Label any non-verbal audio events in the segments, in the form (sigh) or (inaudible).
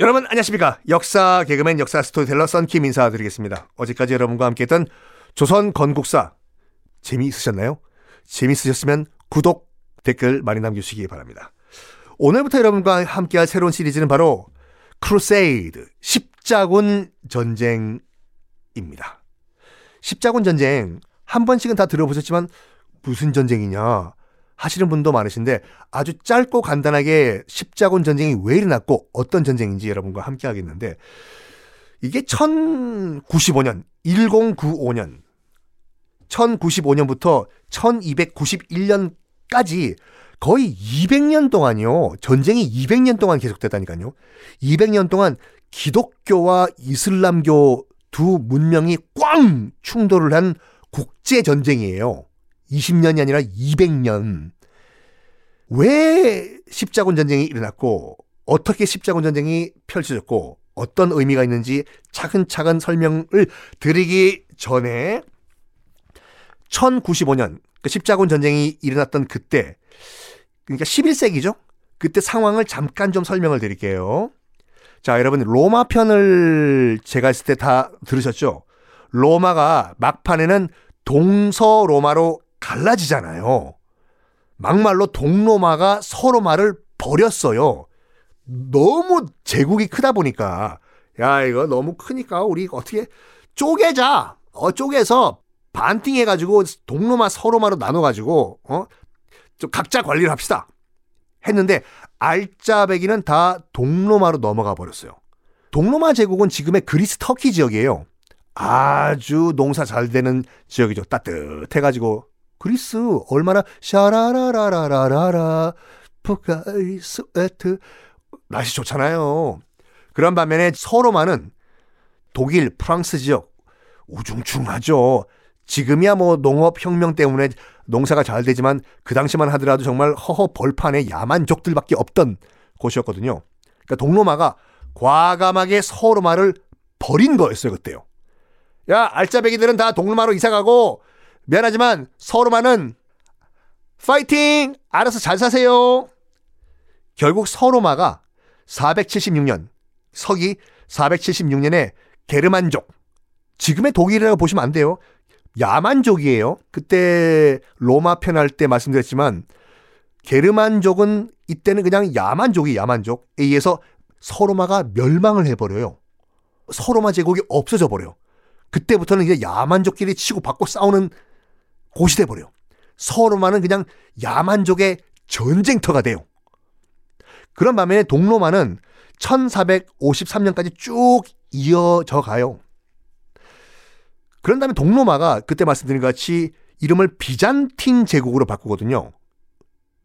여러분 안녕하십니까? 역사 개그맨 역사 스토리텔러 썬킴 인사드리겠습니다. 어제까지 여러분과 함께했던 조선 건국사 재미있으셨나요? 재미있으셨으면 구독 댓글 많이 남겨주시기 바랍니다. 오늘부터 여러분과 함께할 새로운 시리즈는 바로 Crusade 십자군 전쟁입니다. 십자군 전쟁 한 번씩은 다 들어보셨지만 무슨 전쟁이냐 하시는 분도 많으신데 아주 짧고 간단하게 십자군 전쟁이 왜 일어났고 어떤 전쟁인지 여러분과 함께 하겠는데 이게 1095년 1095년 1095년부터 1291년까지 거의 200년 동안요. 전쟁이 200년 동안 계속됐다니까요. 200년 동안 기독교와 이슬람교 두 문명이 꽝 충돌을 한 국제 전쟁이에요. 20년이 아니라 200년. 왜 십자군 전쟁이 일어났고 어떻게 십자군 전쟁이 펼쳐졌고 어떤 의미가 있는지 차근차근 설명을 드리기 전에 1095년 그 십자군 전쟁이 일어났던 그때 그러니까 11세기죠. 그때 상황을 잠깐 좀 설명을 드릴게요. 자, 여러분 로마 편을 제가 했을 때 다 들으셨죠? 로마가 막판에는 동서 로마로 갈라지잖아요. 막말로 동로마가 서로마를 버렸어요. 너무 제국이 크다 보니까 야 이거 너무 크니까 우리 어떻게 쪼개자. 어 쪼개서 반띵해 가지고 동로마 서로마로 나눠 가지고 어 좀 각자 관리를 합시다. 했는데 알짜배기는 다 동로마로 넘어가 버렸어요. 동로마 제국은 지금의 그리스 터키 지역이에요. 아주 농사 잘 되는 지역이죠. 따뜻해가지고 그리스 얼마나 샤라라라라라라 푸카이스에트 날씨 좋잖아요. 그런 반면에 서로만은 독일, 프랑스 지역 우중충하죠. 지금이야 뭐 농업혁명 때문에 농사가 잘 되지만 그 당시만 하더라도 정말 허허 벌판에 야만족들밖에 없던 곳이었거든요. 그러니까 동로마가 과감하게 서로마를 버린 거였어요 그때요. 야 알짜배기들은 다 동로마로 이사가고 미안하지만 서로마는 파이팅! 알아서 잘 사세요. 결국 서로마가 476년, 서기 476년에 게르만족, 지금의 독일이라고 보시면 안 돼요. 야만족이에요. 그때 로마 편할 때 말씀드렸지만 게르만족은 이때는 그냥 야만족이 야만족에 의해서 서로마가 멸망을 해버려요. 서로마 제국이 없어져 버려요. 그때부터는 이제 야만족끼리 치고 받고 싸우는 곳이 돼버려. 서로마는 그냥 야만족의 전쟁터가 돼요. 그런 반면에 동로마는 1453년까지 쭉 이어져 가요. 그런 다음에 동로마가 그때 말씀드린 것 같이 이름을 비잔틴 제국으로 바꾸거든요.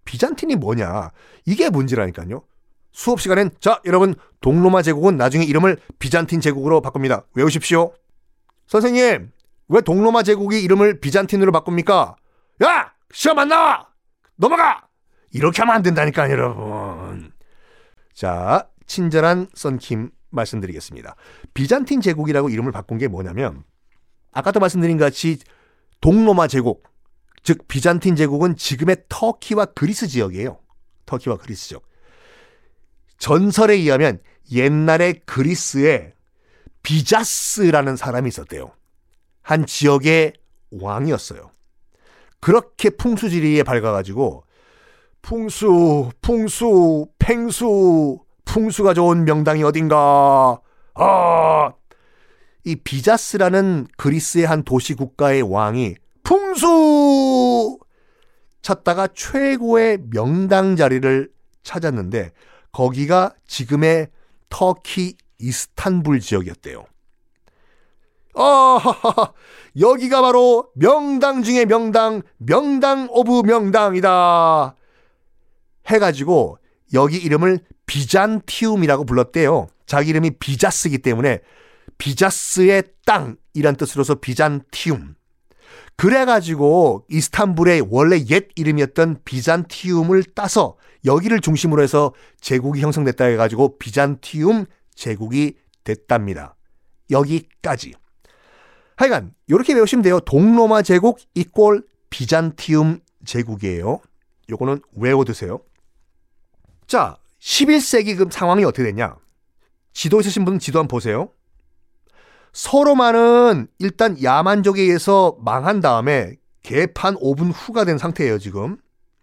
비잔틴이 뭐냐? 이게 문제라니까요. 수업 시간엔 자, 여러분, 동로마 제국은 나중에 이름을 비잔틴 제국으로 바꿉니다. 외우십시오. 선생님, 왜 동로마 제국이 이름을 비잔틴으로 바꿉니까? 야! 시험 안 나와! 넘어가! 이렇게 하면 안 된다니까, 여러분. 자, 친절한 썬킴 말씀드리겠습니다. 비잔틴 제국이라고 이름을 바꾼 게 뭐냐면, 아까도 말씀드린 같이 동로마 제국, 즉 비잔틴 제국은 지금의 터키와 그리스 지역이에요. 터키와 그리스 지역. 전설에 의하면 옛날에 그리스에 비자스라는 사람이 있었대요. 한 지역의 왕이었어요. 그렇게 풍수지리에 밝아가지고 풍수, 풍수, 팽수, 풍수가 좋은 명당이 어딘가. 아, 이 비자스라는 그리스의 한 도시 국가의 왕이 풍수 찾다가 최고의 명당 자리를 찾았는데 거기가 지금의 터키 이스탄불 지역이었대요. 아, (laughs) 여기가 바로 명당 중의 명당, 명당 of 명당이다. 해가지고 여기 이름을 비잔티움이라고 불렀대요. 자기 이름이 비자스기 때문에 비자스의 땅이란 뜻으로서 비잔티움. 그래가지고 이스탄불의 원래 옛 이름이었던 비잔티움을 따서 여기를 중심으로 해서 제국이 형성됐다 해가지고 비잔티움 제국이 됐답니다. 여기까지. 하여간 이렇게 외우시면 돼요. 동로마 제국 이꼴 비잔티움 제국이에요. 요거는 외워두세요. 자, 11세기 그 상황이 어떻게 됐냐? 지도 있으신 분은 지도 한번 보세요. 서로만은 일단 야만족에 의해서 망한 다음에 개판 5분 후가 된 상태예요, 지금.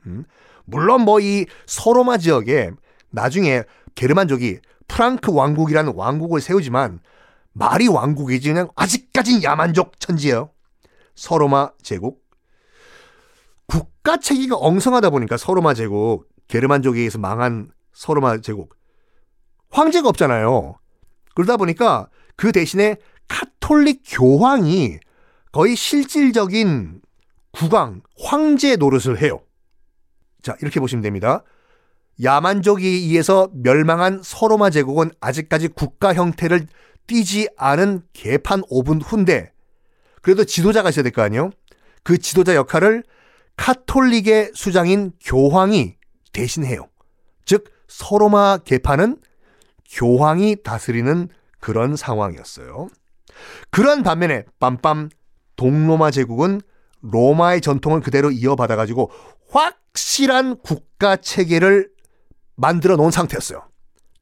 음. 물론 뭐 이 서로마 지역에 나중에 게르만족이 프랑크 왕국이라는 왕국을 세우지만 말이 왕국이지 그냥 아직까진 야만족 천지예요. 서로마 제국. 국가 체계가 엉성하다 보니까 서로마 제국, 게르만족에 의해서 망한 서로마 제국. 황제가 없잖아요. 그러다 보니까 그 대신에 카톨릭 교황이 거의 실질적인 국왕, 황제 노릇을 해요. 자, 이렇게 보시면 됩니다. 야만족에 의해서 멸망한 서로마 제국은 아직까지 국가 형태를 띠지 않은 개판 5분 후인데 그래도 지도자가 있어야 될 거 아니에요? 그 지도자 역할을 카톨릭의 수장인 교황이 대신해요. 즉 서로마 개판은 교황이 다스리는 그런 상황이었어요. 그런 반면에 빰빰 동로마 제국은 로마의 전통을 그대로 이어받아 가지고 확실한 국가 체계를 만들어 놓은 상태였어요.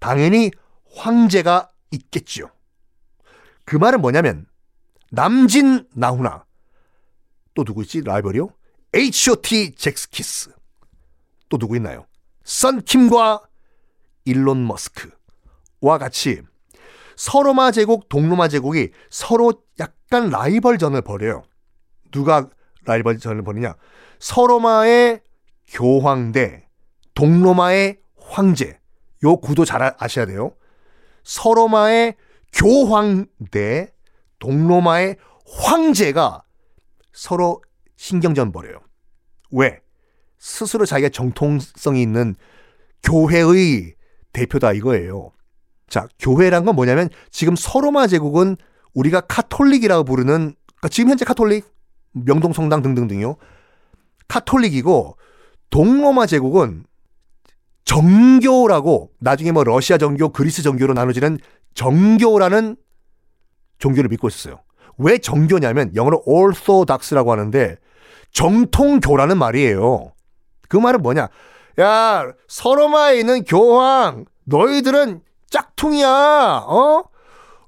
당연히 황제가 있겠지요. 그 말은 뭐냐면 남진 나훈아 또 누구 있지 라이벌이요? H.O.T. 잭스키스 또 누구 있나요? 썬킴과 일론 머스크와 같이 서로마 제국, 동로마 제국이 서로 약간 라이벌전을 벌여요. 누가 라이벌전을 벌이냐? 서로마의 교황 대 동로마의 황제. 요 구도 잘 아셔야 돼요. 서로마의 교황 대 동로마의 황제가 서로 신경전 벌여요. 왜? 스스로 자기가 정통성이 있는 교회의 대표다 이거예요. 자, 교회란 건 뭐냐면 지금 서로마 제국은 우리가 카톨릭이라고 부르는 그러니까 지금 현재 카톨릭 명동 성당 등등등요. 카톨릭이고 동로마 제국은 정교라고 나중에 뭐 러시아 정교, 그리스 정교로 나눠지는 정교라는 종교를 믿고 있었어요. 왜 정교냐면 영어로 orthodox라고 하는데 정통교라는 말이에요. 그 말은 뭐냐? 야, 서로마에 있는 교황, 너희들은 짝퉁이야. 어?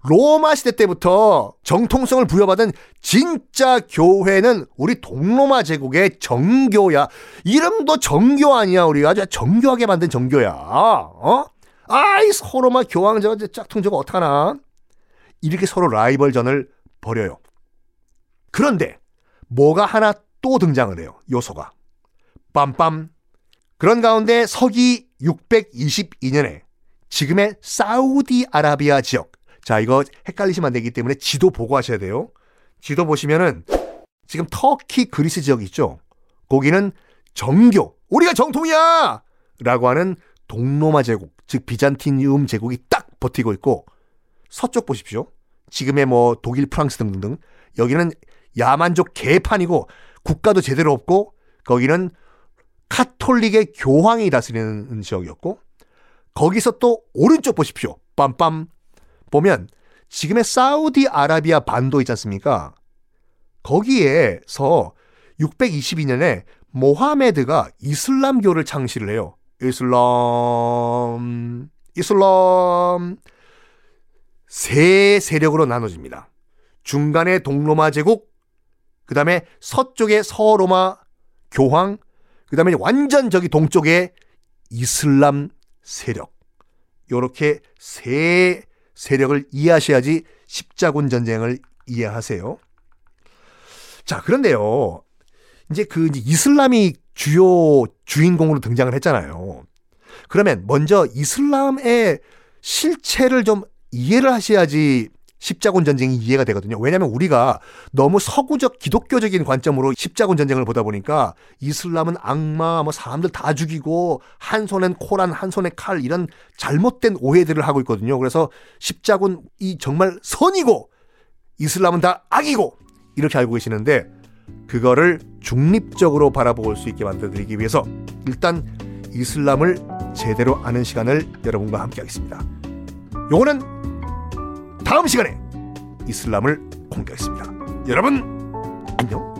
로마 시대 때부터 정통성을 부여받은 진짜 교회는 우리 동로마 제국의 정교야. 이름도 정교 아니야. 우리가 아주 정교하게 만든 정교야. 어? 아이 서로마 교황 저거 짝퉁 저거 어떡하나. 이렇게 서로 라이벌전을 벌여요. 그런데 뭐가 하나 또 등장을 해요. 요소가. 빰빰. 그런 가운데 서기 622년에 지금의 사우디아라비아 지역 자, 이거 헷갈리시면 안 되기 때문에 지도 보고 하셔야 돼요. 지도 보시면은 지금 터키 그리스 지역 있죠? 거기는 정교, 우리가 정통이야! 라고 하는 동로마 제국, 즉 비잔티니움 제국이 딱 버티고 있고 서쪽 보십시오. 지금의 뭐 독일, 프랑스 등등등 여기는 야만족 개판이고 국가도 제대로 없고 거기는 카톨릭의 교황이 다스리는 지역이었고 거기서 또 오른쪽 보십시오. 빰빰 보면 지금의 사우디아라비아 반도 있지 않습니까? 거기에서 622년에 모하메드가 이슬람교를 창시를 해요. 이슬람, 이슬람. 세 세력으로 나눠집니다. 중간에 동로마 제국, 그 다음에 서쪽에 서로마 교황, 그 다음에 완전 저기 동쪽에 이슬람 세력. 요렇게 세 세력을 이해하셔야지 십자군 전쟁을 이해하세요. 자, 그런데요. 이제 그 이슬람이 주요 주인공으로 등장을 했잖아요. 그러면 먼저 이슬람의 실체를 좀 이해를 하셔야지 십자군 전쟁이 이해가 되거든요. 왜냐하면 우리가 너무 서구적 기독교적인 관점으로 십자군 전쟁을 보다 보니까 이슬람은 악마, 뭐 사람들 다 죽이고 한 손엔 코란, 한 손에 칼 이런 잘못된 오해들을 하고 있거든요. 그래서 십자군 이 정말 선이고 이슬람은 다 악이고 이렇게 알고 계시는데 그거를 중립적으로 바라볼 수 있게 만들어드리기 위해서 일단 이슬람을 제대로 아는 시간을 여러분과 함께 하겠습니다. 요거는 다음 시간에 이슬람을 공개하겠습니다. 여러분 안녕.